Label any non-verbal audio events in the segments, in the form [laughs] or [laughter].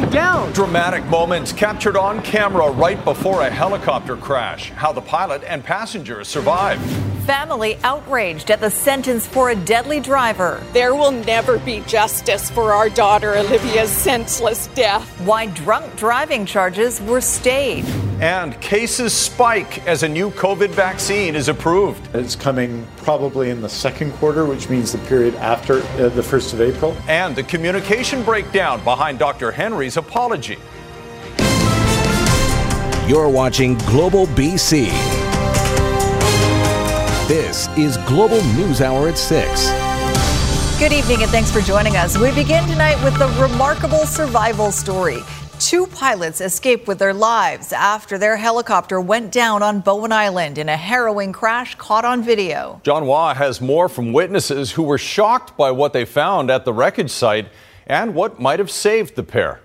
going down. Dramatic moments captured on camera right before a helicopter crash. How the pilot and passengers survived. Family outraged at the sentence for a deadly driver. There will never be justice for our daughter Olivia's senseless death. Why drunk driving charges were stayed. And cases spike as a new COVID vaccine is approved. It's coming probably in the second quarter, which means the period after uh, the 1st of April. And the communication breakdown behind Dr. Henry's apology. You're watching Global BC. This is Global News Hour at 6. Good evening and thanks for joining us. We begin tonight with the remarkable survival story. Two pilots escaped with their lives after their helicopter went down on Bowen Island in a harrowing crash caught on video. John Hua has more from witnesses who were shocked by what they found at the wreckage site and what might have saved the pair.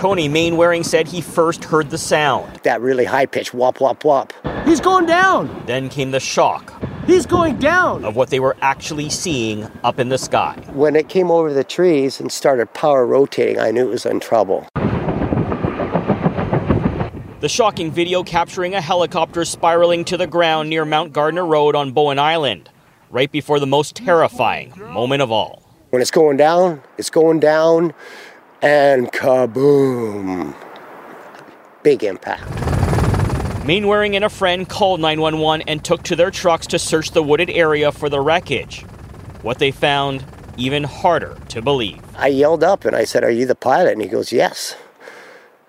Tony Mainwaring said he first heard the sound. That really high pitch wop wop wop. He's going down. Then came the shock. He's going down. Of what they were actually seeing up in the sky. When it came over the trees and started power rotating, I knew it was in trouble. The shocking video capturing a helicopter spiraling to the ground near Mount Gardner Road on Bowen Island, right before the most terrifying moment of all. When it's going down, it's going down and kaboom. Big impact. Mainwaring and a friend called 911 and took to their trucks to search the wooded area for the wreckage. What they found, even harder to believe. I yelled up and I said, Are you the pilot? And he goes, Yes.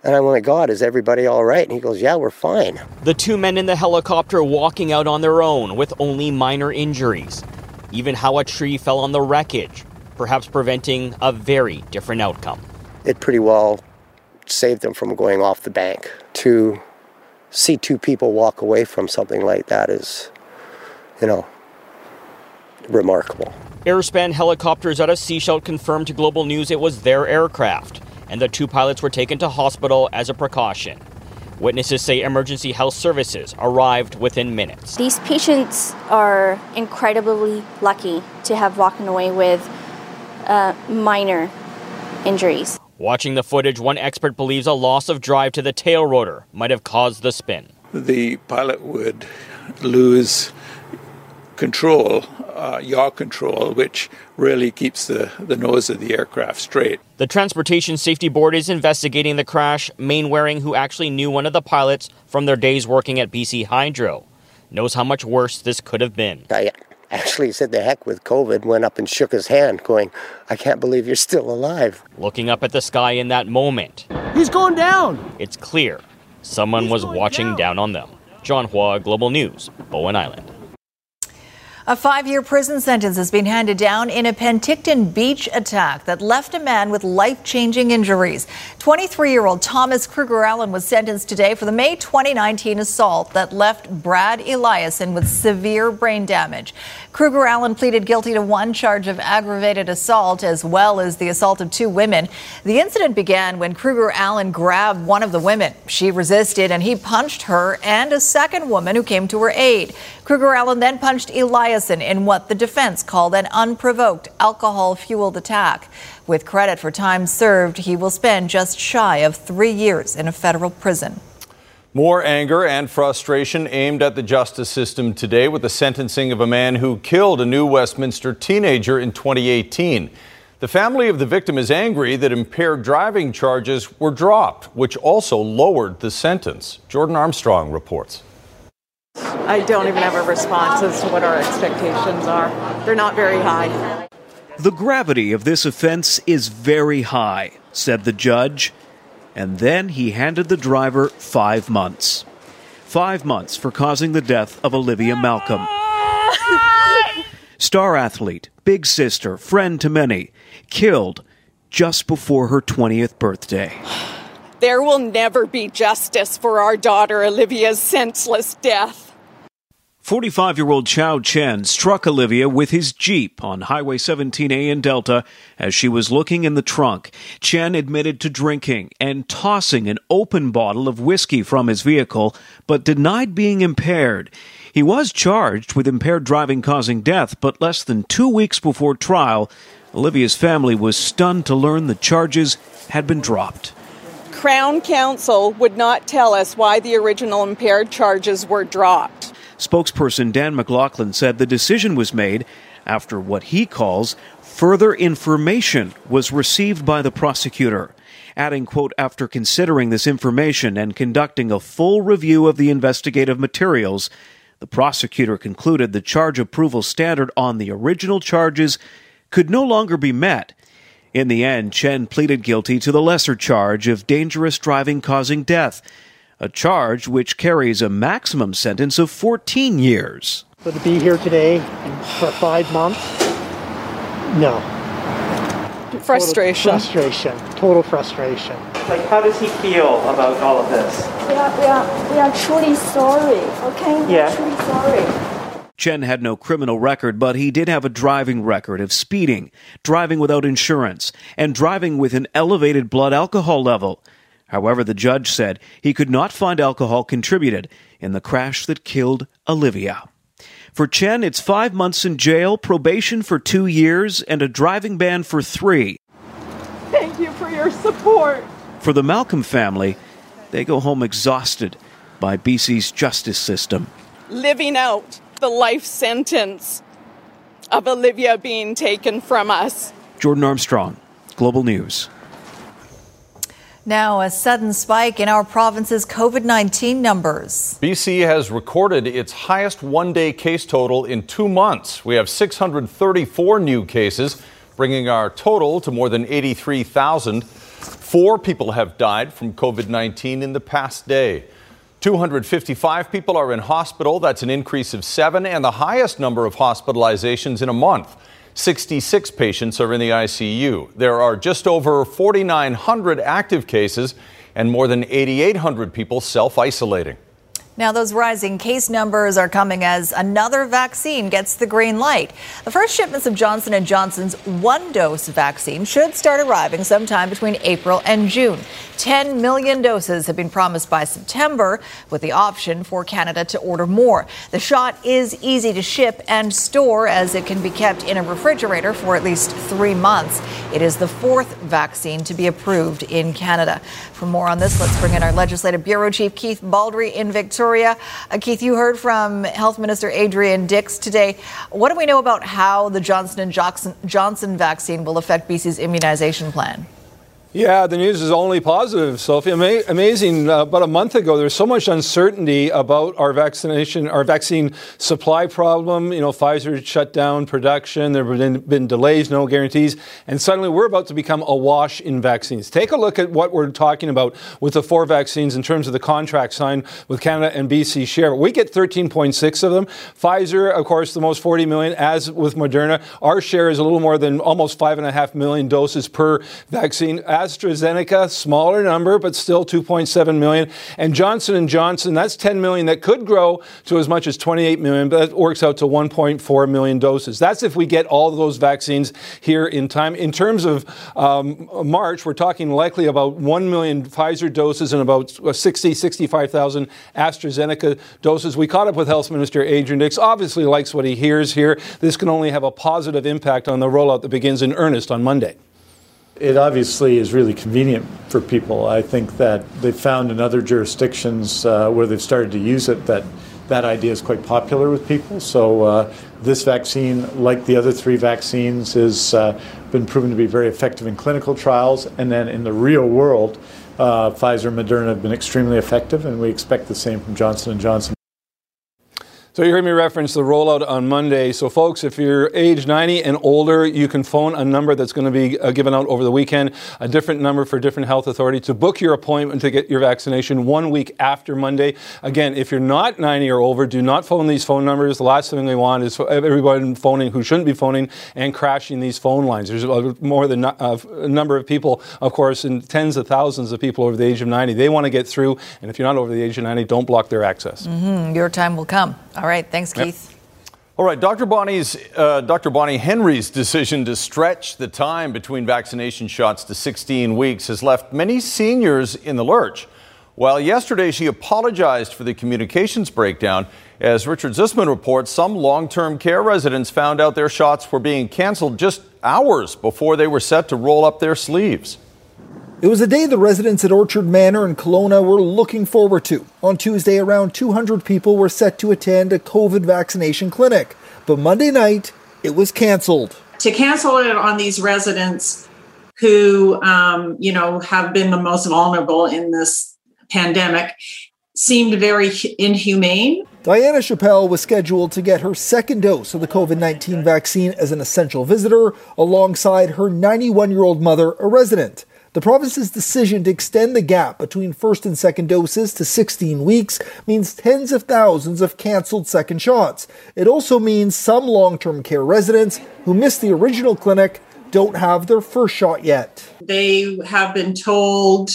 And I went, God, is everybody all right? And he goes, Yeah, we're fine. The two men in the helicopter walking out on their own with only minor injuries. Even how a tree fell on the wreckage, perhaps preventing a very different outcome it pretty well saved them from going off the bank. To see two people walk away from something like that is, you know, remarkable. Airspan helicopters out of Sechelt confirmed to Global News it was their aircraft, and the two pilots were taken to hospital as a precaution. Witnesses say emergency health services arrived within minutes. These patients are incredibly lucky to have walked away with uh, minor injuries. Watching the footage, one expert believes a loss of drive to the tail rotor might have caused the spin. The pilot would lose control, uh, yaw control, which really keeps the, the nose of the aircraft straight. The Transportation Safety Board is investigating the crash. Mainwaring, who actually knew one of the pilots from their days working at BC Hydro, knows how much worse this could have been. I actually said the heck with COVID, went up and shook his hand, going, I can't believe you're still alive. Looking up at the sky in that moment. He's going down. It's clear someone He's was watching down. down on them. John Hua, Global News, Bowen Island. A five year prison sentence has been handed down in a Penticton beach attack that left a man with life changing injuries. 23 year old Thomas Kruger Allen was sentenced today for the May 2019 assault that left Brad Eliason with severe brain damage. Kruger Allen pleaded guilty to one charge of aggravated assault as well as the assault of two women. The incident began when Kruger Allen grabbed one of the women. She resisted and he punched her and a second woman who came to her aid. Kruger Allen then punched Eliason in what the defense called an unprovoked alcohol fueled attack. With credit for time served, he will spend just shy of three years in a federal prison. More anger and frustration aimed at the justice system today with the sentencing of a man who killed a New Westminster teenager in 2018. The family of the victim is angry that impaired driving charges were dropped, which also lowered the sentence. Jordan Armstrong reports. I don't even have a response as to what our expectations are. They're not very high. The gravity of this offense is very high, said the judge, and then he handed the driver five months. Five months for causing the death of Olivia Malcolm. Star athlete, big sister, friend to many, killed just before her 20th birthday. There will never be justice for our daughter Olivia's senseless death. 45 year old Chow Chen struck Olivia with his Jeep on Highway 17A in Delta as she was looking in the trunk. Chen admitted to drinking and tossing an open bottle of whiskey from his vehicle, but denied being impaired. He was charged with impaired driving causing death, but less than two weeks before trial, Olivia's family was stunned to learn the charges had been dropped. Crown Counsel would not tell us why the original impaired charges were dropped. Spokesperson Dan McLaughlin said the decision was made after what he calls further information was received by the prosecutor. Adding, quote, after considering this information and conducting a full review of the investigative materials, the prosecutor concluded the charge approval standard on the original charges could no longer be met. In the end, Chen pleaded guilty to the lesser charge of dangerous driving causing death, a charge which carries a maximum sentence of 14 years. But to be here today for five months, no. Frustration. Total frustration. Total frustration. Like, how does he feel about all of this? We are, we are, we are truly sorry, okay? We Yeah. are truly sorry. Chen had no criminal record, but he did have a driving record of speeding, driving without insurance, and driving with an elevated blood alcohol level. However, the judge said he could not find alcohol contributed in the crash that killed Olivia. For Chen, it's five months in jail, probation for two years, and a driving ban for three. Thank you for your support. For the Malcolm family, they go home exhausted by BC's justice system. Living out the life sentence of Olivia being taken from us. Jordan Armstrong, Global News. Now, a sudden spike in our province's COVID 19 numbers. BC has recorded its highest one day case total in two months. We have 634 new cases, bringing our total to more than 83,000. Four people have died from COVID 19 in the past day. 255 people are in hospital. That's an increase of seven and the highest number of hospitalizations in a month. 66 patients are in the ICU. There are just over 4,900 active cases and more than 8,800 people self isolating. Now, those rising case numbers are coming as another vaccine gets the green light. The first shipments of Johnson & Johnson's one-dose vaccine should start arriving sometime between April and June. 10 million doses have been promised by September, with the option for Canada to order more. The shot is easy to ship and store as it can be kept in a refrigerator for at least three months. It is the fourth vaccine to be approved in Canada. For more on this, let's bring in our Legislative Bureau Chief Keith Baldrey in Victoria. Uh, Keith, you heard from Health Minister Adrian Dix today. What do we know about how the Johnson & Johnson, Johnson vaccine will affect BC's immunization plan? Yeah, the news is only positive, Sophie. Ama- amazing. Uh, about a month ago, there was so much uncertainty about our vaccination, our vaccine supply problem. You know, Pfizer shut down production. There have been, been delays, no guarantees, and suddenly we're about to become awash in vaccines. Take a look at what we're talking about with the four vaccines in terms of the contract signed with Canada and BC share. We get 13.6 of them. Pfizer, of course, the most 40 million. As with Moderna, our share is a little more than almost five and a half million doses per vaccine. AstraZeneca, smaller number, but still 2.7 million. And Johnson & Johnson, that's 10 million. That could grow to as much as 28 million, but that works out to 1.4 million doses. That's if we get all those vaccines here in time. In terms of um, March, we're talking likely about 1 million Pfizer doses and about 60, 65,000 AstraZeneca doses. We caught up with Health Minister Adrian Dix. Obviously likes what he hears here. This can only have a positive impact on the rollout that begins in earnest on Monday. It obviously is really convenient for people. I think that they've found in other jurisdictions uh, where they've started to use it that that idea is quite popular with people. So uh, this vaccine, like the other three vaccines, has uh, been proven to be very effective in clinical trials, and then in the real world, uh, Pfizer and Moderna have been extremely effective, and we expect the same from Johnson and Johnson. So you heard me reference the rollout on Monday. So folks, if you're age 90 and older, you can phone a number that's going to be uh, given out over the weekend, a different number for different health authority to book your appointment to get your vaccination one week after Monday. Again, if you're not 90 or over, do not phone these phone numbers. The last thing we want is everybody phoning who shouldn't be phoning and crashing these phone lines. There's more than uh, a number of people, of course, and tens of thousands of people over the age of 90. They want to get through, and if you're not over the age of 90, don't block their access. Mm-hmm. Your time will come. All right. Thanks, Keith. Yep. All right, Dr. Bonnie's, uh, Dr. Bonnie Henry's decision to stretch the time between vaccination shots to 16 weeks has left many seniors in the lurch. While yesterday she apologized for the communications breakdown, as Richard Zussman reports, some long term care residents found out their shots were being canceled just hours before they were set to roll up their sleeves. It was a day the residents at Orchard Manor in Kelowna were looking forward to. On Tuesday, around 200 people were set to attend a COVID vaccination clinic. But Monday night, it was canceled. To cancel it on these residents who, um, you know, have been the most vulnerable in this pandemic seemed very inhumane. Diana Chappelle was scheduled to get her second dose of the COVID 19 vaccine as an essential visitor alongside her 91 year old mother, a resident. The province's decision to extend the gap between first and second doses to 16 weeks means tens of thousands of cancelled second shots. It also means some long term care residents who missed the original clinic don't have their first shot yet. They have been told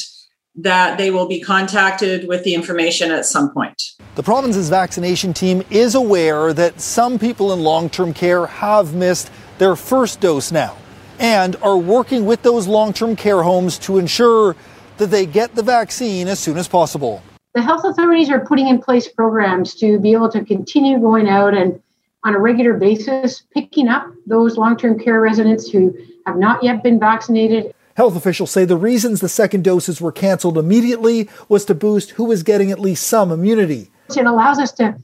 that they will be contacted with the information at some point. The province's vaccination team is aware that some people in long term care have missed their first dose now and are working with those long term care homes to ensure that they get the vaccine as soon as possible. The health authorities are putting in place programs to be able to continue going out and on a regular basis picking up those long term care residents who have not yet been vaccinated. Health officials say the reasons the second doses were canceled immediately was to boost who was getting at least some immunity. It allows us to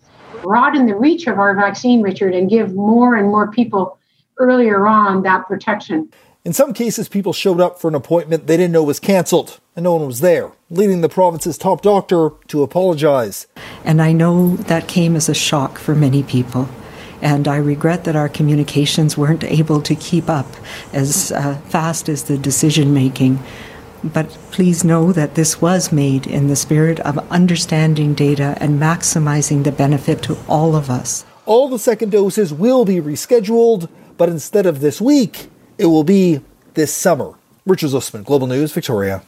broaden the reach of our vaccine, Richard, and give more and more people earlier on that protection. In some cases, people showed up for an appointment they didn't know was canceled, and no one was there, leading the province's top doctor to apologize. And I know that came as a shock for many people. And I regret that our communications weren't able to keep up as uh, fast as the decision making. But please know that this was made in the spirit of understanding data and maximizing the benefit to all of us. All the second doses will be rescheduled, but instead of this week, it will be this summer. Richard Zussman, Global News, Victoria.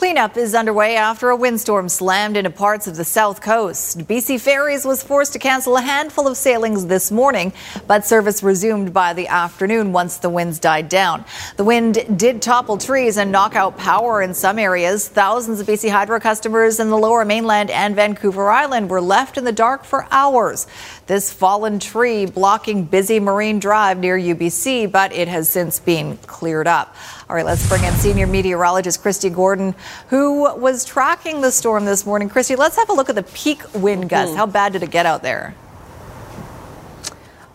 Cleanup is underway after a windstorm slammed into parts of the south coast. BC Ferries was forced to cancel a handful of sailings this morning, but service resumed by the afternoon once the winds died down. The wind did topple trees and knock out power in some areas. Thousands of BC Hydro customers in the lower mainland and Vancouver Island were left in the dark for hours. This fallen tree blocking busy Marine Drive near UBC, but it has since been cleared up. All right, let's bring in senior meteorologist Kristi Gordon, who was tracking the storm this morning. Kristi, let's have a look at the peak wind gusts. How bad did it get out there?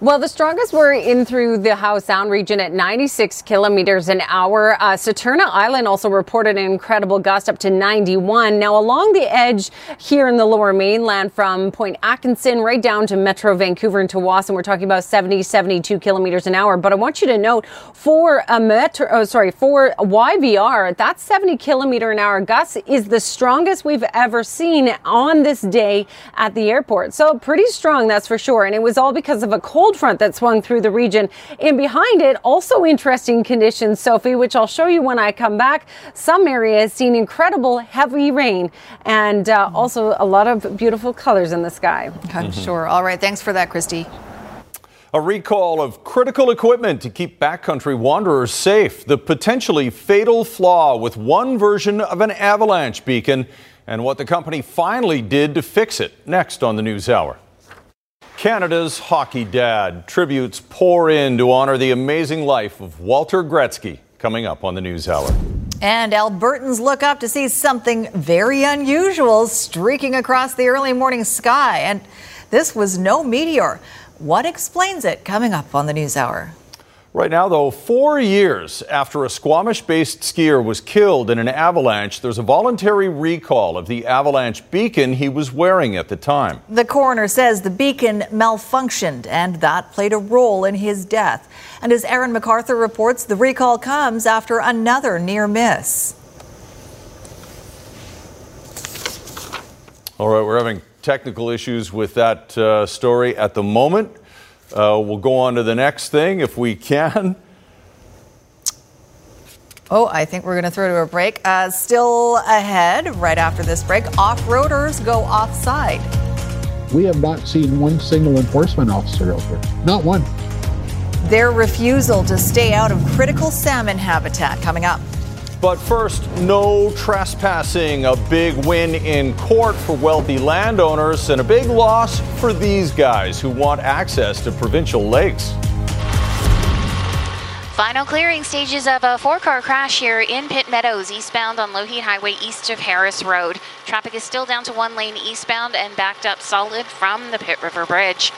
Well, the strongest were in through the Howe Sound region at 96 kilometers an hour. Uh, Saturna Island also reported an incredible gust up to 91. Now, along the edge here in the lower mainland from Point Atkinson right down to Metro Vancouver and Tsawwassen, we're talking about 70, 72 kilometers an hour. But I want you to note for a Metro, oh, sorry, for YVR, that 70 kilometer an hour gust is the strongest we've ever seen on this day at the airport. So pretty strong, that's for sure. And it was all because of a cold cold front that swung through the region. And behind it, also interesting conditions, Sophie, which I'll show you when I come back. Some areas seen incredible heavy rain and uh, also a lot of beautiful colors in the sky. I'm mm-hmm. sure. All right. Thanks for that, Kristi. A recall of critical equipment to keep backcountry wanderers safe. The potentially fatal flaw with one version of an avalanche beacon and what the company finally did to fix it. Next on the News Hour. Canada's hockey dad. Tributes pour in to honor the amazing life of Walter Gretzky. Coming up on the News Hour. And Albertans look up to see something very unusual streaking across the early morning sky. And this was no meteor. What explains it? Coming up on the News Hour. Right now, though, four years after a Squamish based skier was killed in an avalanche, there's a voluntary recall of the avalanche beacon he was wearing at the time. The coroner says the beacon malfunctioned and that played a role in his death. And as Aaron MacArthur reports, the recall comes after another near miss. All right, we're having technical issues with that uh, story at the moment. Uh, we'll go on to the next thing if we can. Oh, I think we're going to throw to a break. Uh, still ahead, right after this break, off roaders go offside. We have not seen one single enforcement officer out there. Not one. Their refusal to stay out of critical salmon habitat coming up. But first, no trespassing. A big win in court for wealthy landowners and a big loss for these guys who want access to provincial lakes. Final clearing stages of a four car crash here in Pitt Meadows, eastbound on Lougheed Highway east of Harris Road. Traffic is still down to one lane eastbound and backed up solid from the Pitt River Bridge.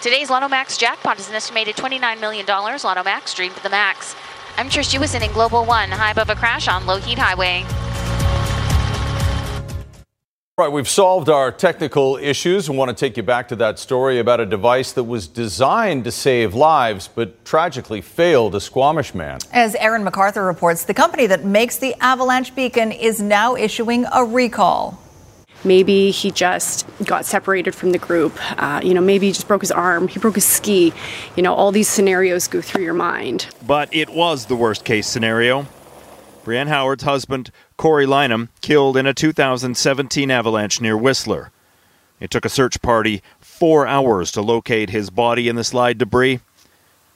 Today's Lotto Max jackpot is an estimated $29 million. Lotto Max dream to the max. I'm Trish Jewison in Global One, high above a crash on Lougheed Highway. Right, we've solved our technical issues and want to take you back to that story about a device that was designed to save lives but tragically failed a Squamish man. As Aaron MacArthur reports, the company that makes the avalanche beacon is now issuing a recall. Maybe he just got separated from the group. Uh, you know, maybe he just broke his arm. He broke his ski. You know, all these scenarios go through your mind. But it was the worst case scenario. Brienne Howard's husband, Corey Lynham, killed in a 2017 avalanche near Whistler. It took a search party four hours to locate his body in the slide debris.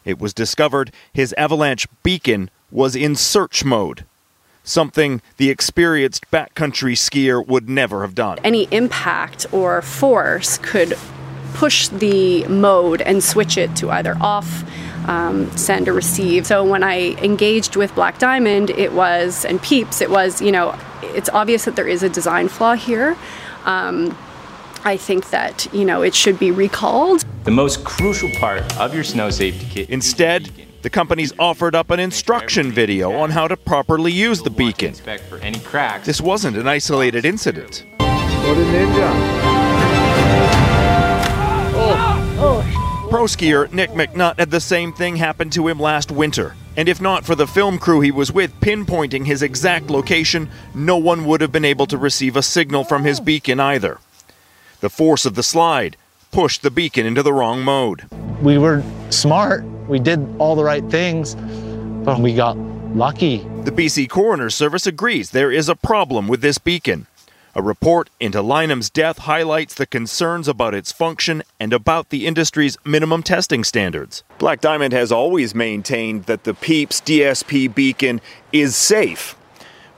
It was discovered his avalanche beacon was in search mode, something the experienced backcountry skier would never have done. Any impact or force could push the mode and switch it to either off um, send or receive. So when I engaged with Black Diamond, it was, and Pieps, it was, you know, it's obvious that there is a design flaw here. Um, I think that, you know, it should be recalled. The most crucial part of your snow safety kit. Instead, the companies offered up an instruction video on how to properly use the beacon. For any cracks. This wasn't an isolated incident. What a ninja. Oh. Oh, Pro skier Nick McNutt had the same thing happen to him last winter. And if not for the film crew he was with pinpointing his exact location, no one would have been able to receive a signal from his oh. beacon either. The force of the slide pushed the beacon into the wrong mode. We were smart. We did all the right things, but we got lucky. The BC Coroner's Service agrees there is a problem with this beacon. A report into Lynham's death highlights the concerns about its function and about the industry's minimum testing standards. Black Diamond has always maintained that the PIEPS DSP beacon is safe,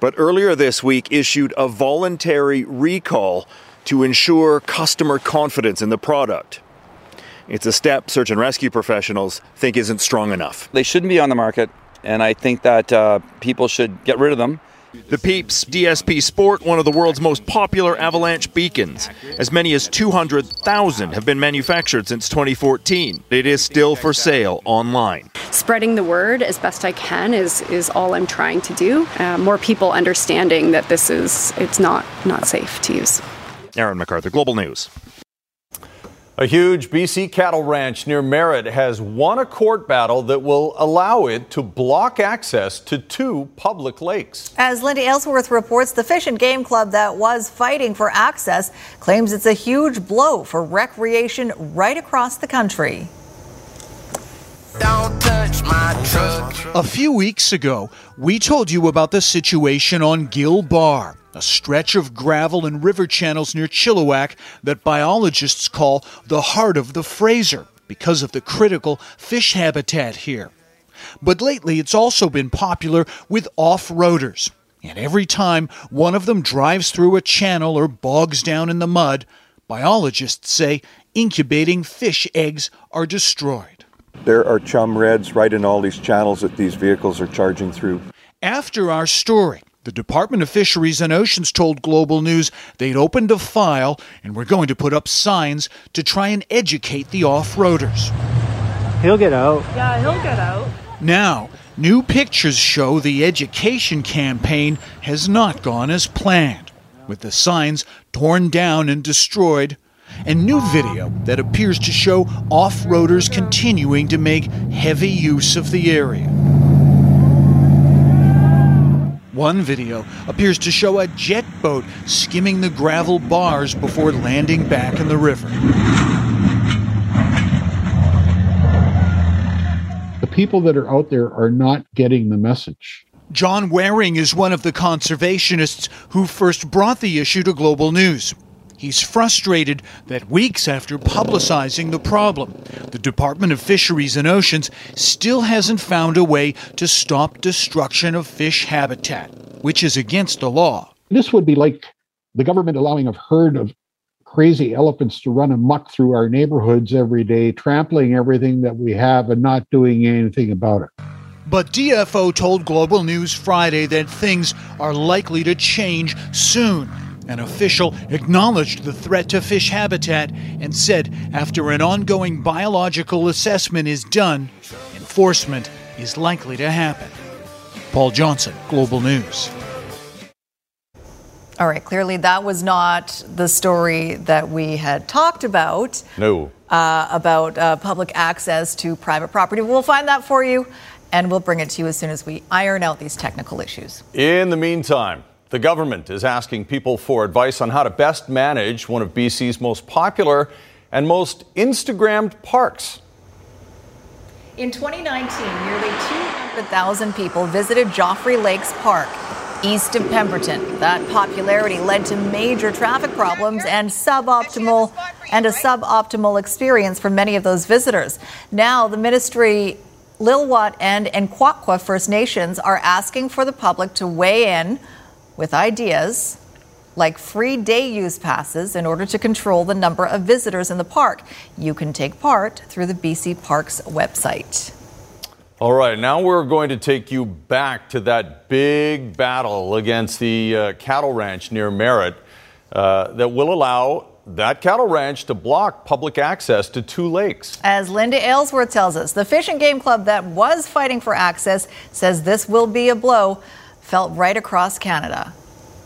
but earlier this week issued a voluntary recall to ensure customer confidence in the product. It's a step search and rescue professionals think isn't strong enough. They shouldn't be on the market, and I think that uh, people should get rid of them. The Pieps DSP Sport, one of the world's most popular avalanche beacons. As many as 200,000 have been manufactured since 2014. It is still for sale online. Spreading the word as best I can is is all I'm trying to do. Uh, more people understanding that this is it's not not safe to use. Aaron MacArthur, Global News. A huge BC cattle ranch near Merritt has won a court battle that will allow it to block access to two public lakes. As Linda Aylesworth reports, the Fish and Game Club that was fighting for access claims it's a huge blow for recreation right across the country. A few weeks ago, we told you about the situation on Gill Bar, a stretch of gravel and river channels near Chilliwack that biologists call the heart of the Fraser because of the critical fish habitat here. But lately, it's also been popular with off roaders. And every time one of them drives through a channel or bogs down in the mud, biologists say incubating fish eggs are destroyed. There are chum redds right in all these channels that these vehicles are charging through. After our story, the Department of Fisheries and Oceans told Global News they'd opened a file and were going to put up signs to try and educate the off roaders. He'll get out. Yeah, he'll get out. Now, new pictures show the education campaign has not gone as planned, with the signs torn down and destroyed, and new video that appears to show off roaders continuing to make heavy use of the area. One video appears to show a jet boat skimming the gravel bars before landing back in the river. The people that are out there are not getting the message. John Werring is one of the conservationists who first brought the issue to global news. He's frustrated that weeks after publicizing the problem, the Department of Fisheries and Oceans still hasn't found a way to stop destruction of fish habitat, which is against the law. This would be like the government allowing a herd of crazy elephants to run amok through our neighborhoods every day, trampling everything that we have and not doing anything about it. But DFO told Global News Friday that things are likely to change soon. An official acknowledged the threat to fish habitat and said after an ongoing biological assessment is done, enforcement is likely to happen. Paul Johnson, Global News. All right, clearly that was not the story that we had talked about. No. Uh, about uh, public access to private property. We'll find that for you and we'll bring it to you as soon as we iron out these technical issues. In the meantime, the government is asking people for advice on how to best manage one of BC's most popular and most Instagrammed parks. In 2019, nearly 200,000 people visited Joffre Lakes Park east of Pemberton. That popularity led to major traffic problems and suboptimal and a suboptimal experience for many of those visitors. Now, the ministry Lilwat and N'Quatqua First Nations are asking for the public to weigh in with ideas like free day use passes in order to control the number of visitors in the park. You can take part through the BC Parks website. All right, now we're going to take you back to that big battle against the uh, cattle ranch near Merritt uh, that will allow that cattle ranch to block public access to two lakes. As Linda Aylesworth tells us, the Fish and Game Club that was fighting for access says this will be a blow felt right across Canada.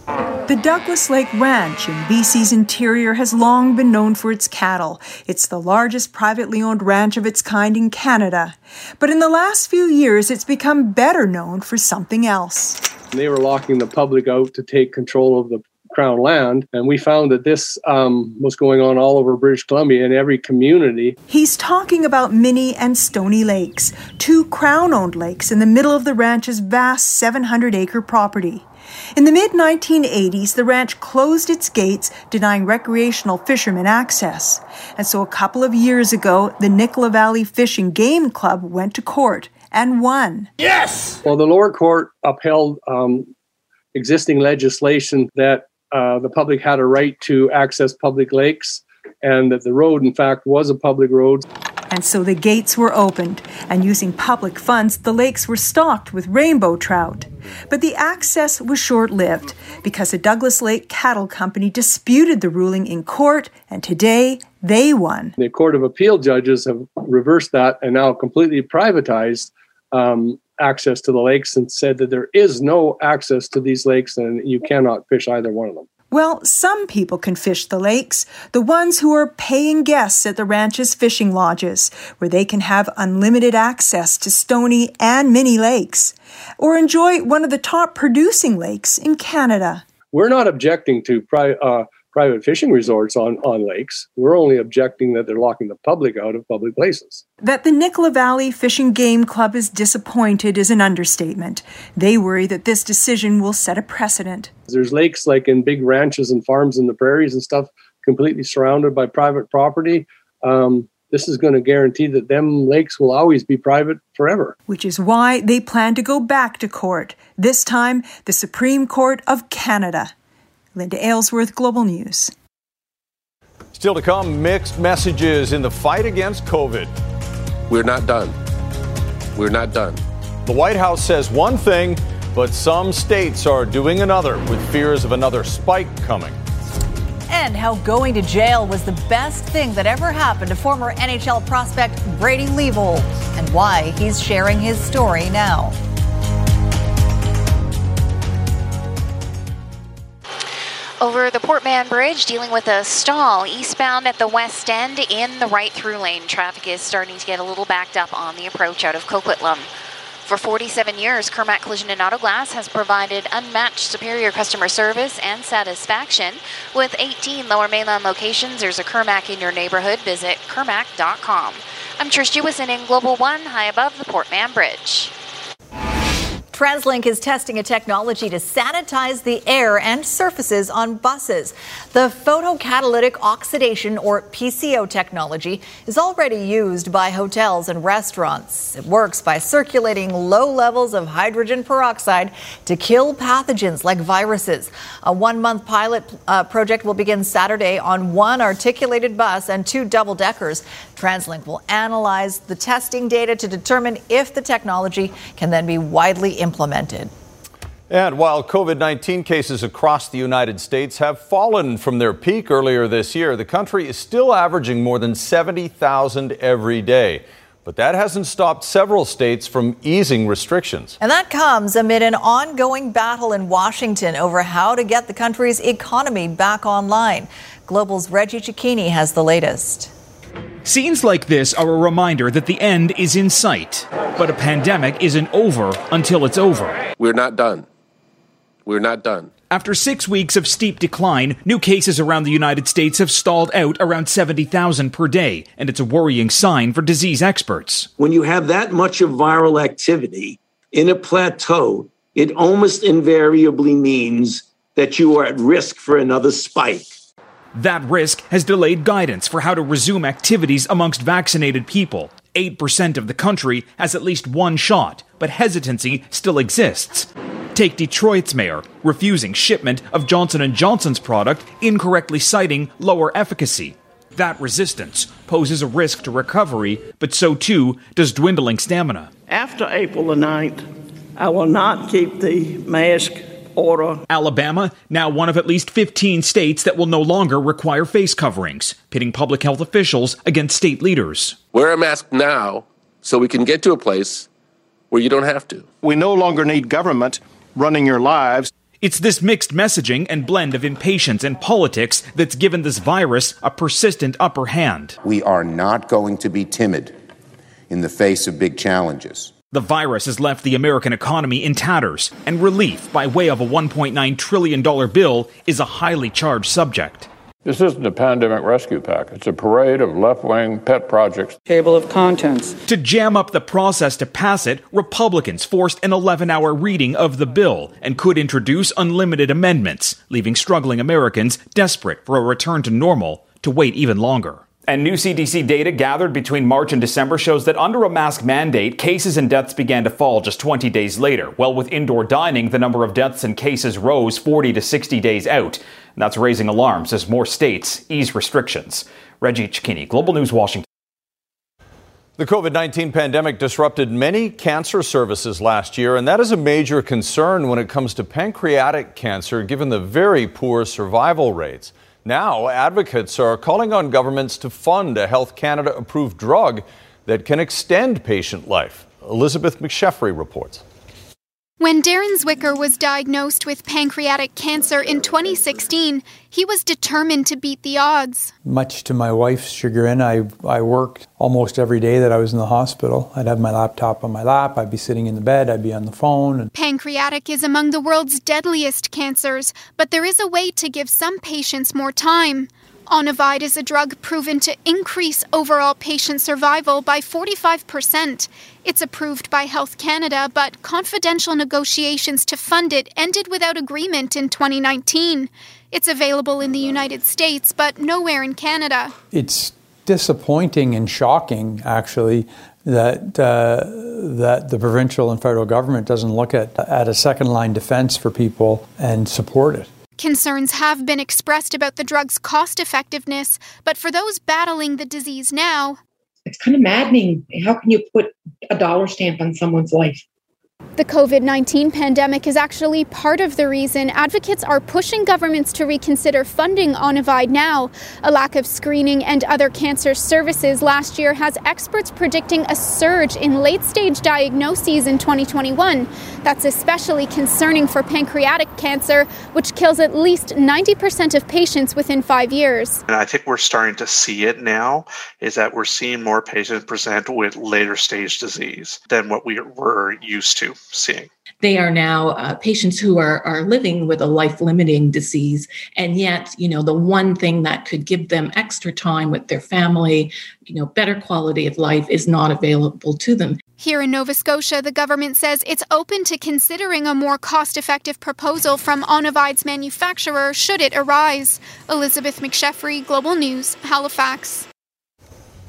The Douglas Lake Ranch in BC's interior has long been known for its cattle. It's the largest privately owned ranch of its kind in Canada. But in the last few years, it's become better known for something else. They were locking the public out to take control of the Crown land. And we found that this um, was going on all over British Columbia in every community. He's talking about Minnie and Stony Lakes, two Crown owned lakes in the middle of the ranch's vast 700 acre property. In the mid 1980s, the ranch closed its gates, denying recreational fishermen access. And so a couple of years ago, the Nicola Valley Fish and Game Club went to court and won. Yes! Well, the lower court upheld um, existing legislation that uh, the public had a right to access public lakes and that the road, in fact, was a public road. And so the gates were opened, and using public funds, the lakes were stocked with rainbow trout. But the access was short lived because the Douglas Lake Cattle Company disputed the ruling in court, and today they won. The Court of Appeal judges have reversed that and now completely privatized um, access to the lakes and said that there is no access to these lakes and you cannot fish either one of them. Well, some people can fish the lakes, the ones who are paying guests at the ranch's fishing lodges, where they can have unlimited access to Stony and Minnie lakes, or enjoy one of the top producing lakes in Canada. We're not objecting to pri- uh, private fishing resorts on, on lakes. We're only objecting that they're locking the public out of public places. That the Nicola Valley Fishing Game Club is disappointed is an understatement. They worry that this decision will set a precedent. There's lakes like in big ranches and farms in the prairies and stuff completely surrounded by private property. Um, this is going to guarantee that them lakes will always be private forever. Which is why they plan to go back to court, this time the Supreme Court of Canada. Linda Aylesworth, Global News. Still to come, mixed messages in the fight against COVID. We're not done. We're not done. The White House says one thing, but some states are doing another with fears of another spike coming. And how going to jail was the best thing that ever happened to former NHL prospect Brady Leavold, and why he's sharing his story now. Over the Port Mann Bridge, dealing with a stall eastbound at the west end in the right through lane. Traffic is starting to get a little backed up on the approach out of Coquitlam. For 47 years, Kirmac Collision and Auto Glass has provided unmatched superior customer service and satisfaction. With 18 lower mainland locations, there's a Kirmac in your neighborhood. Visit kirmac.com. I'm Trish Jewison in Global One, high above the Port Mann Bridge. TransLink is testing a technology to sanitize the air and surfaces on buses. The photocatalytic oxidation, or PCO technology, is already used by hotels and restaurants. It works by circulating low levels of hydrogen peroxide to kill pathogens like viruses. A one month pilot uh, project will begin Saturday on one articulated bus and two double deckers. TransLink will analyze the testing data to determine if the technology can then be widely implemented. And while COVID 19 cases across the United States have fallen from their peak earlier this year, the country is still averaging more than 70,000 every day. But that hasn't stopped several states from easing restrictions. And that comes amid an ongoing battle in Washington over how to get the country's economy back online. Global's Reggie Cecchini has the latest. Scenes like this are a reminder that the end is in sight, but a pandemic isn't over until it's over. We're not done. We're not done. After six weeks of steep decline, new cases around the United States have stalled out around 70,000 per day, and it's a worrying sign for disease experts. When you have that much of viral activity in a plateau, it almost invariably means that you are at risk for another spike. That risk has delayed guidance for how to resume activities amongst vaccinated people. 8% of the country has at least one shot, but hesitancy still exists. Take Detroit's mayor refusing shipment of Johnson & Johnson's product, incorrectly citing lower efficacy. That resistance poses a risk to recovery, but so too does dwindling stamina. After April the 9th, I will not keep the mask order. Alabama, now one of at least 15 states that will no longer require face coverings, pitting public health officials against state leaders. Wear a mask now so we can get to a place where you don't have to. We no longer need government running your lives. It's this mixed messaging and blend of impatience and politics that's given this virus a persistent upper hand. We are not going to be timid in the face of big challenges. The virus has left the American economy in tatters, and relief by way of a $1.9 trillion bill is a highly charged subject. This isn't a pandemic rescue pack. It's a parade of left wing pet projects. Table of contents. To jam up the process to pass it, Republicans forced an 11 hour reading of the bill and could introduce unlimited amendments, leaving struggling Americans desperate for a return to normal to wait even longer. And new CDC data gathered between March and December shows that under a mask mandate, cases and deaths began to fall just 20 days later. Well, with indoor dining, the number of deaths and cases rose 40 to 60 days out. And that's raising alarms as more states ease restrictions. Reggie Cecchini, Global News, Washington. The COVID 19 pandemic disrupted many cancer services last year, and that is a major concern when it comes to pancreatic cancer, given the very poor survival rates. Now, advocates are calling on governments to fund a Health Canada approved drug that can extend patient life. Elizabeth McSheffrey reports. When Darren Zwicker was diagnosed with pancreatic cancer in 2016, he was determined to beat the odds. Much to my wife's chagrin, I, I worked almost every day that I was in the hospital. I'd have my laptop on my lap, I'd be sitting in the bed, I'd be on the phone. Pancreatic is among the world's deadliest cancers, but there is a way to give some patients more time. Onivyde is a drug proven to increase overall patient survival by 45%. It's approved by Health Canada, but confidential negotiations to fund it ended without agreement in 2019. It's available in the United States, but nowhere in Canada. It's disappointing and shocking, actually, that uh, that the provincial and federal government doesn't look at at a second line defense for people and support it. Concerns have been expressed about the drug's cost effectiveness, but for those battling the disease now, it's kind of maddening. How can you put a dollar stamp on someone's life? The COVID 19 pandemic is actually part of the reason advocates are pushing governments to reconsider funding Onivyde now. A lack of screening and other cancer services last year has experts predicting a surge in late stage diagnoses in 2021. That's especially concerning for pancreatic cancer, which kills at least 90% of patients within five years. And I think we're starting to see it now is that we're seeing more patients present with later stage disease than what we were used to to seeing they are now uh, patients who are, are living with a life limiting disease and yet you know the one thing that could give them extra time with their family you know better quality of life is not available to them here in Nova Scotia, the government says it's open to considering a more cost effective proposal from Onivyde's manufacturer should it arise. Elizabeth McSheffrey, Global News, Halifax.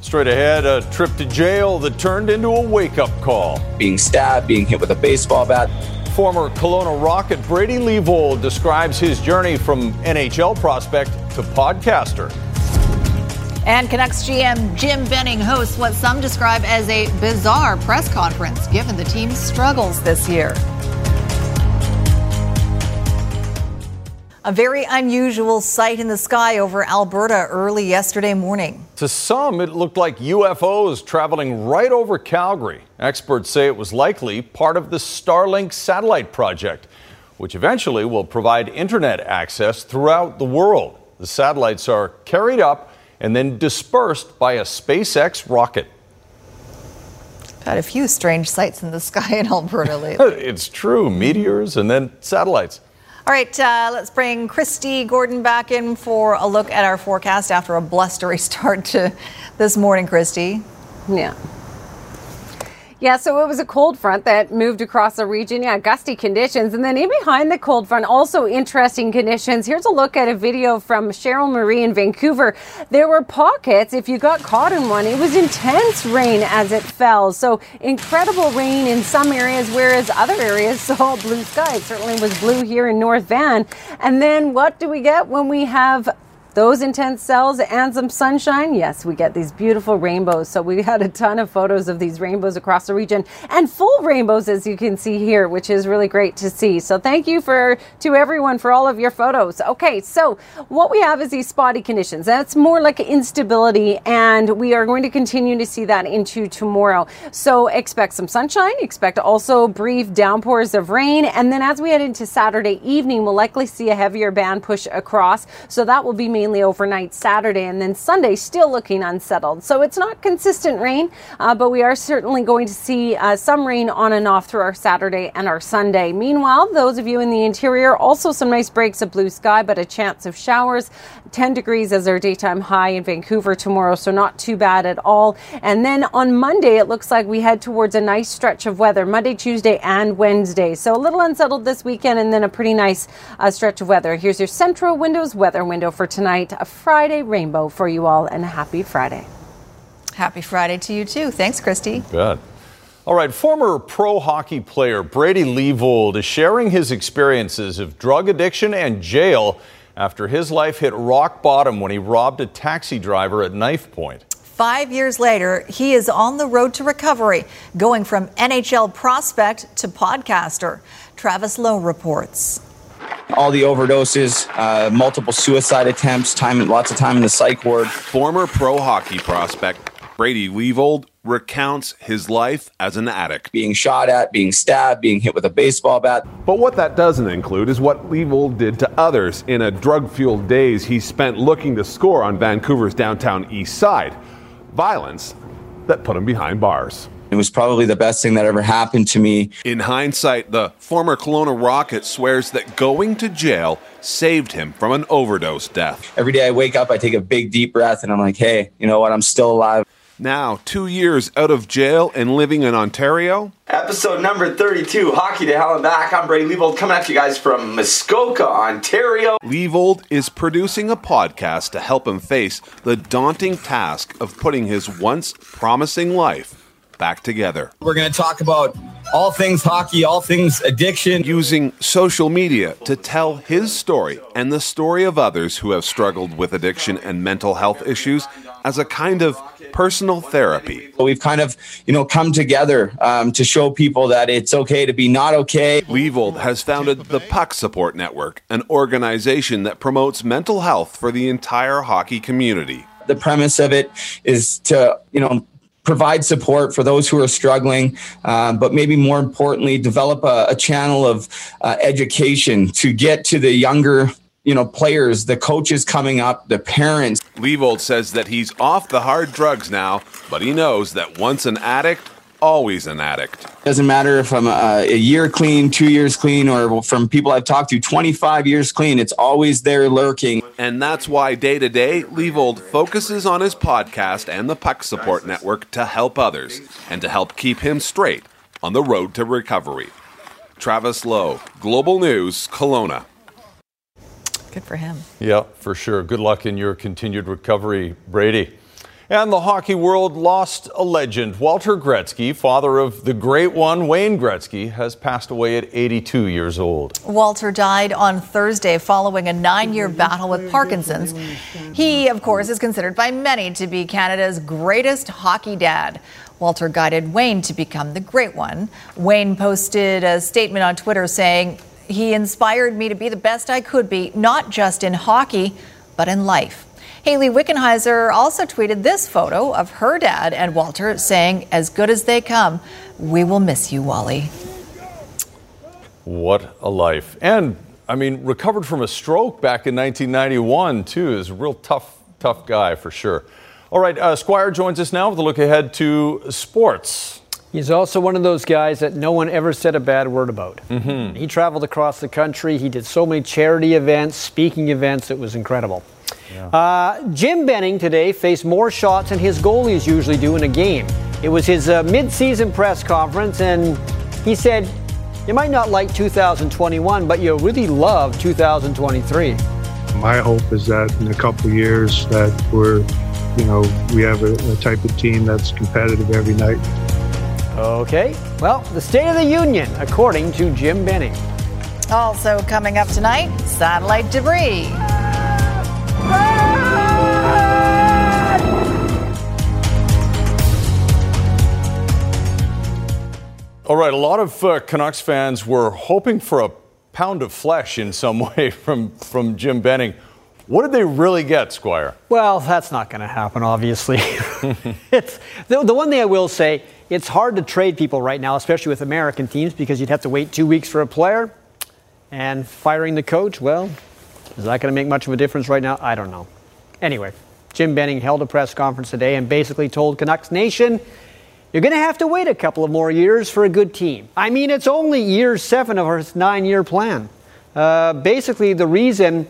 Straight ahead, a trip to jail that turned into a wake up call. Being stabbed, being hit with a baseball bat. Former Kelowna Rocket Brady Leavold describes his journey from NHL prospect to podcaster. And Canucks GM Jim Benning hosts what some describe as a bizarre press conference given the team's struggles this year. A very unusual sight in the sky over Alberta early yesterday morning. To some, it looked like UFOs traveling right over Calgary. Experts say it was likely part of the Starlink satellite project, which eventually will provide internet access throughout the world. The satellites are carried up and then dispersed by a SpaceX rocket. Had a few strange sights in the sky in Alberta [laughs] lately. it's true meteors and then satellites. All right, uh, let's bring Kristi Gordon back in for a look at our forecast after a blustery [laughs] start to this morning, Kristi. Yeah. Yeah, so it was a cold front that moved across the region. Yeah, gusty conditions. And then in behind the cold front, also interesting conditions. Here's a look at a video from Cheryl Marie in Vancouver. There were pockets, if you got caught in one, it was intense rain as it fell. So incredible rain in some areas, whereas other areas [laughs] saw blue sky. It certainly was blue here in North Van. And then what do we get when we have those intense cells and some sunshine, yes, we get these beautiful rainbows. So we had a ton of photos of these rainbows across the region and full rainbows, as you can see here, which is really great to see. So thank you for to everyone for all of your photos. Okay, so what we have is these spotty conditions. That's more like instability, and we are going to continue to see that into tomorrow. So expect some sunshine, expect also brief downpours of rain, and then as we head into Saturday evening, we'll likely see a heavier band push across. So that will be mainly mainly overnight Saturday, and then Sunday still looking unsettled. So it's not consistent rain, uh, but we are certainly going to see uh, some rain on and off through our Saturday and our Sunday. Meanwhile, those of you in the interior, also some nice breaks of blue sky, but a chance of showers. 10 degrees as our daytime high in Vancouver tomorrow, so not too bad at all. And then on Monday, it looks like we head towards a nice stretch of weather Monday, Tuesday, and Wednesday. So a little unsettled this weekend, and then a pretty nice uh, stretch of weather. Here's your Centra Windows weather window for tonight tonight. A Friday rainbow for you all, and a happy Friday. Happy Friday to you too. Thanks, Kristi. Good. All right, former pro hockey player Brady Leavold is sharing his experiences of drug addiction and jail after his life hit rock bottom when he robbed a taxi driver at knife point. Five years later, he is on the road to recovery, going from NHL prospect to podcaster. Travis Lowe reports all the overdoses, uh, multiple suicide attempts, time, lots of time in the psych ward. Former pro hockey prospect Brady Leavold recounts his life as an addict. Being shot at, being stabbed, being hit with a baseball bat. But what that doesn't include is what Leavold did to others in a drug fueled days he spent looking to score on Vancouver's downtown east side. Violence that put him behind bars. It was probably the best thing that ever happened to me. In hindsight, the former Kelowna Rocket swears that going to jail saved him from an overdose death. Every day I wake up, I take a big deep breath and I'm like, hey, you know what? I'm still alive. Now, two years out of jail and living in Ontario. Episode number 32, Hockey to Hell and Back. I'm Brady Leavold coming at you guys from Muskoka, Ontario. Leavold is producing a podcast to help him face the daunting task of putting his once promising life back together. We're going to talk about all things hockey, all things addiction. Using social media to tell his story and the story of others who have struggled with addiction and mental health issues as a kind of personal therapy. We've kind of, you know, come together um, to show people that it's okay to be not okay. Leavold has founded the Puck Support Network, an organization that promotes mental health for the entire hockey community. The premise of it is to, you know, provide support for those who are struggling, uh, but maybe more importantly, develop a, a channel of uh, education to get to the younger you know players the coaches coming up the parents Leavold says that he's off the hard drugs now but he knows that once an addict always an addict. Doesn't matter if I'm a, a year clean, two years clean, or from people I've talked to, 25 years clean. It's always there lurking. And that's why day to day, Leavold focuses on his podcast and the Puck Support Network to help others and to help keep him straight on the road to recovery. Travis Lowe, Global News, Kelowna. Good for him. Yeah, for sure. Good luck in your continued recovery, Brady. And the hockey world lost a legend. Walter Gretzky, father of the great one, Wayne Gretzky, has passed away at 82 years old. Walter died on Thursday following a nine year battle with Parkinson's. He, of course, is considered by many to be Canada's greatest hockey dad. Walter guided Wayne to become the great one. Wayne posted a statement on Twitter saying, He inspired me to be the best I could be, not just in hockey, but in life. Hayley Wickenheiser also tweeted this photo of her dad and Walter saying, As good as they come, we will miss you, Wally. What a life. And, I mean, recovered from a stroke back in 1991, too. Is a real tough, tough guy for sure. All right, uh, Squire joins us now with a look ahead to sports. He's also one of those guys that no one ever said a bad word about. Mm-hmm. He traveled across the country. He did so many charity events, speaking events. It was incredible. Uh, Jim Benning today faced more shots than his goalies usually do in a game. It was his uh, mid-season press conference, and he said, "You might not like 2021, but you really love 2023." My hope is that in a couple of years that we're, you know, we have a, a type of team that's competitive every night. Okay. Well, the State of the Union, according to Jim Benning. Also coming up tonight, satellite debris. All right, a lot of uh, Canucks fans were hoping for a pound of flesh in some [laughs] way from, from Jim Benning. What did they really get, Squire? Well, that's not going to happen, obviously. [laughs] it's the, the one thing I will say, it's hard to trade people right now, especially with American teams, because you'd have to wait two weeks for a player. And firing the coach, well, is that going to make much of a difference right now? I don't know. Anyway, Jim Benning held a press conference today and basically told Canucks Nation, you're going to have to wait a couple of more years for a good team. I mean, it's only year seven of our nine year plan. Uh, basically, the reason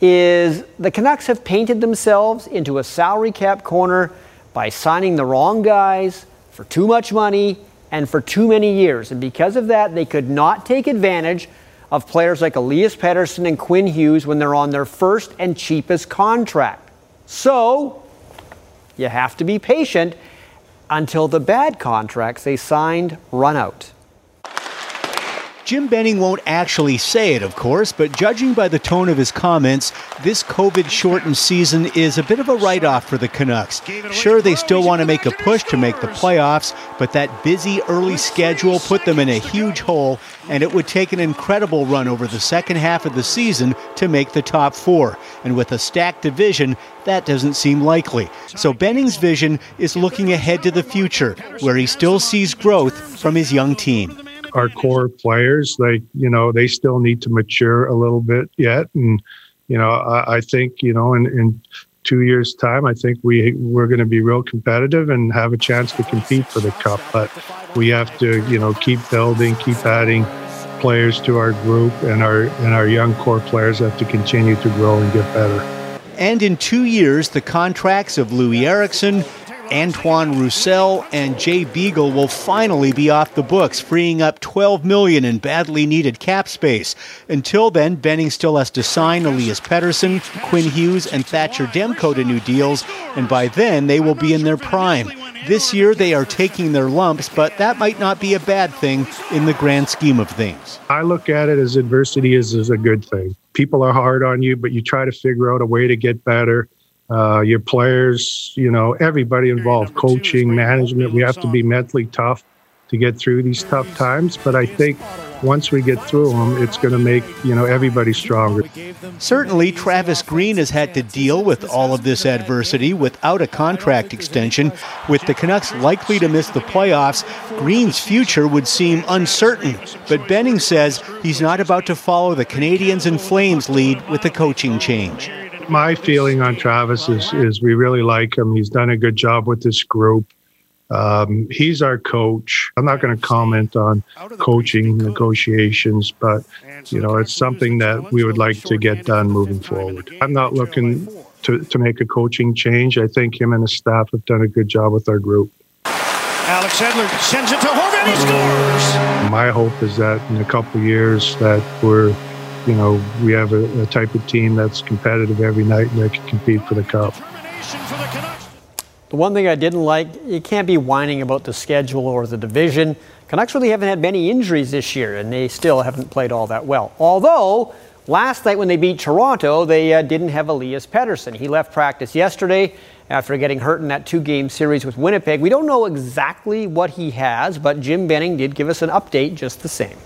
is the Canucks have painted themselves into a salary cap corner by signing the wrong guys for too much money and for too many years. And because of that, they could not take advantage of players like Elias Pettersson and Quinn Hughes when they're on their first and cheapest contract. So, you have to be patient until the bad contracts they signed run out. Jim Benning won't actually say it, of course, but judging by the tone of his comments, this COVID shortened season is a bit of a write off for the Canucks. Sure, they still want to make a push to make the playoffs, but that busy early schedule put them in a huge hole, and it would take an incredible run over the second half of the season to make the top four. And with a stacked division, that doesn't seem likely. So Benning's vision is looking ahead to the future, where he still sees growth from his young team our core players, like you know, they still need to mature a little bit yet. And you know, I, I think you know, in, in two years' time, I think we we're going to be real competitive and have a chance to compete for the cup. But we have to you know keep building, keep adding players to our group, and our and our young core players have to continue to grow and get better. And in two years, the contracts of Loui Eriksson, Antoine Roussel and Jay Beagle will finally be off the books, freeing up 12 million in badly needed cap space. Until then, Benning still has to sign Elias Pettersson, Quinn Hughes, and Thatcher Demko to new deals, and by then they will be in their prime. This year they are taking their lumps, but that might not be a bad thing in the grand scheme of things. I look at it as adversity is, is a good thing. People are hard on you, but you try to figure out a way to get better uh, your players, you know, everybody involved, coaching, management. We have to be mentally tough to get through these tough times. But I think once we get through them, it's going to make you know everybody stronger. Certainly, Travis Green has had to deal with all of this adversity without a contract extension. With the Canucks likely to miss the playoffs, Green's future would seem uncertain. But Benning says he's not about to follow the Canadiens and Flames lead with the coaching change my feeling on Travis is is we really like him. He's done a good job with this group. Um, he's our coach. I'm not going to comment on coaching negotiations, but you know it's something that we would like to get done moving forward. I'm not looking to, to make a coaching change. I think him and his staff have done a good job with our group. Alex Edler sends it to Horvat. He scores. My hope is that in a couple of years that we're, you know, we have a, a type of team that's competitive every night and that can compete for the cup. The one thing I didn't like, you can't be whining about the schedule or the division. Canucks really haven't had many injuries this year, and they still haven't played all that well. Although, last night when they beat Toronto, they uh, didn't have Elias Pettersson. He left practice yesterday after getting hurt in that two game series with Winnipeg. We don't know exactly what he has, but Jim Benning did give us an update just the same.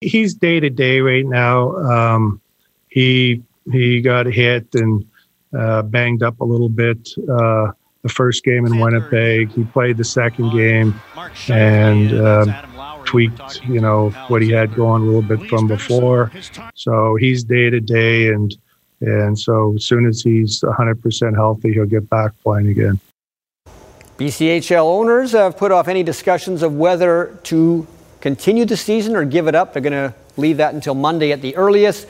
He's day to day right now. Um, he he got hit and uh, banged up a little bit. Uh, the first game in Winnipeg. He played the second game and uh, tweaked, you know, what he had going a little bit from before. So he's day to day, and and so as soon as he's 100% healthy, he'll get back playing again. BCHL owners have put off any discussions of whether to continue the season or give it up. They're going to leave that until Monday at the earliest.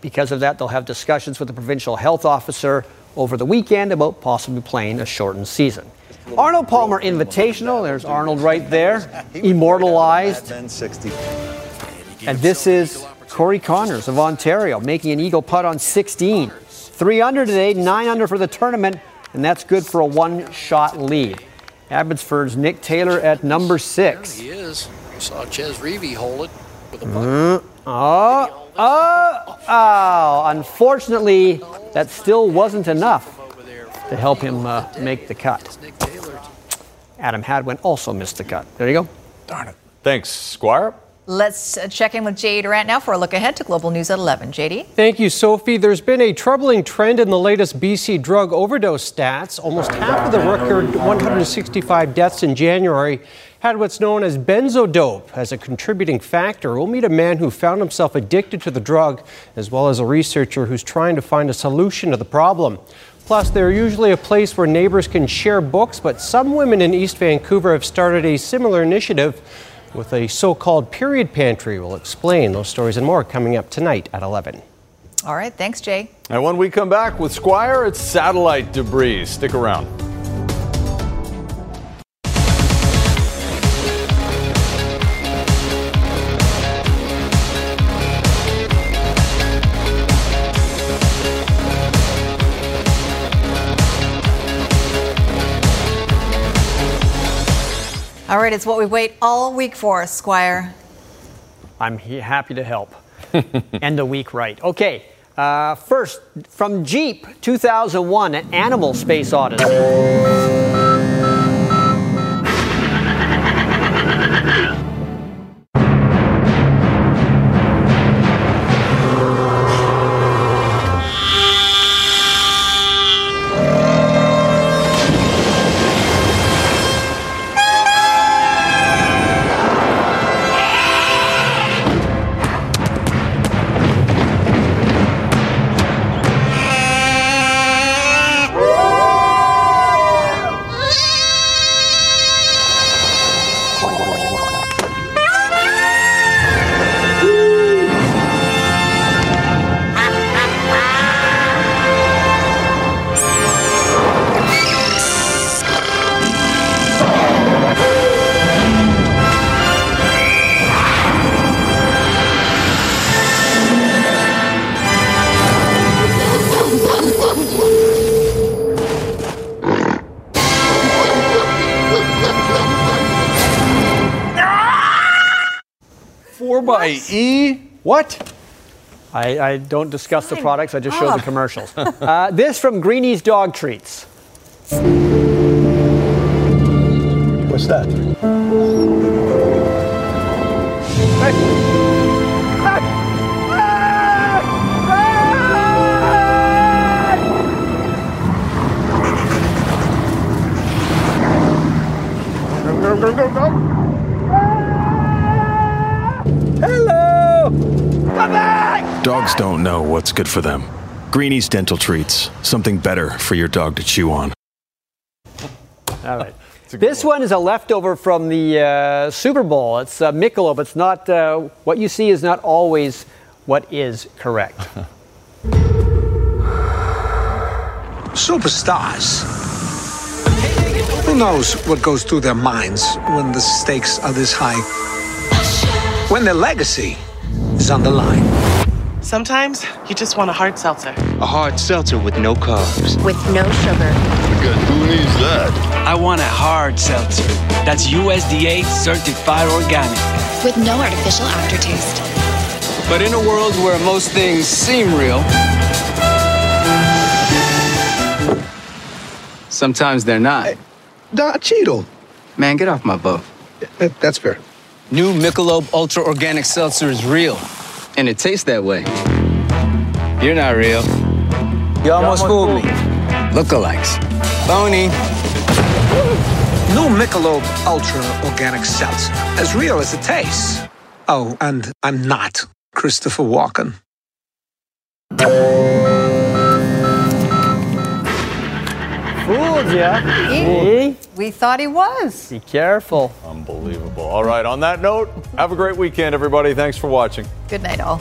Because of that, they'll have discussions with the provincial health officer over the weekend about possibly playing a shortened season. Arnold Palmer Invitational, there's Arnold right there, immortalized. And this is Corey Conners of Ontario making an eagle putt on 16. Three under today, nine under for the tournament, and that's good for a one shot lead. Abbotsford's Nick Taylor at number six. He is. saw Chez Reavie hold it with a putt. Mm, oh, oh, oh. Unfortunately, that still wasn't enough to help him uh, make the cut. Adam Hadwin also missed the cut. There you go. Darn it. Thanks, Squire. Let's uh, check in with Jay Durant now for a look ahead to Global News at 11. JD? Thank you, Sophie. There's been a troubling trend in the latest BC drug overdose stats. Almost half of the record 165 deaths in January had what's known as benzodope as a contributing factor. We'll meet a man who found himself addicted to the drug, as well as a researcher who's trying to find a solution to the problem. Plus, they're usually a place where neighbors can share books, but some women in East Vancouver have started a similar initiative with a so called period pantry. We'll explain those stories and more coming up tonight at 11. All right, thanks, Jay. And when we come back with Squire, it's satellite debris. Stick around. All right, it's what we wait all week for, Squire. I'm happy to help. [laughs] End the week right. Okay, uh, first from Jeep 2001, animal space odyssey. I, I don't discuss the products, I just show up. the commercials. uh, this from Greenie's Dog Treats. What's that? Hello! Dogs don't know what's good for them. Greenie's Dental Treats, something better for your dog to chew on. All right. This one is a leftover from the uh, Super Bowl. It's uh, Michelob. It's not uh, what you see is not always what is correct. [laughs] Superstars. Who knows what goes through their minds when the stakes are this high? When their legacy is on the line. Sometimes you just want a hard seltzer. A hard seltzer with no carbs. With no sugar. Good. Who needs that? I want a hard seltzer that's USDA certified organic. With no artificial aftertaste. But in a world where most things seem real, sometimes they're not. Hey, Don Cheadle. Man, get off my boat. Yeah, that's fair. New Michelob Ultra Organic Seltzer is real, and it tastes that way. You're not real. You almost, fooled me. Lookalikes. Phony. New Michelob Ultra Organic Seltzer. As real as it tastes. Oh, and I'm not Christopher Walken. Fooled ya. See? We thought he was. Be careful. Unbelievable. All right, on that note, have a great weekend, everybody. Thanks for watching. Good night, all.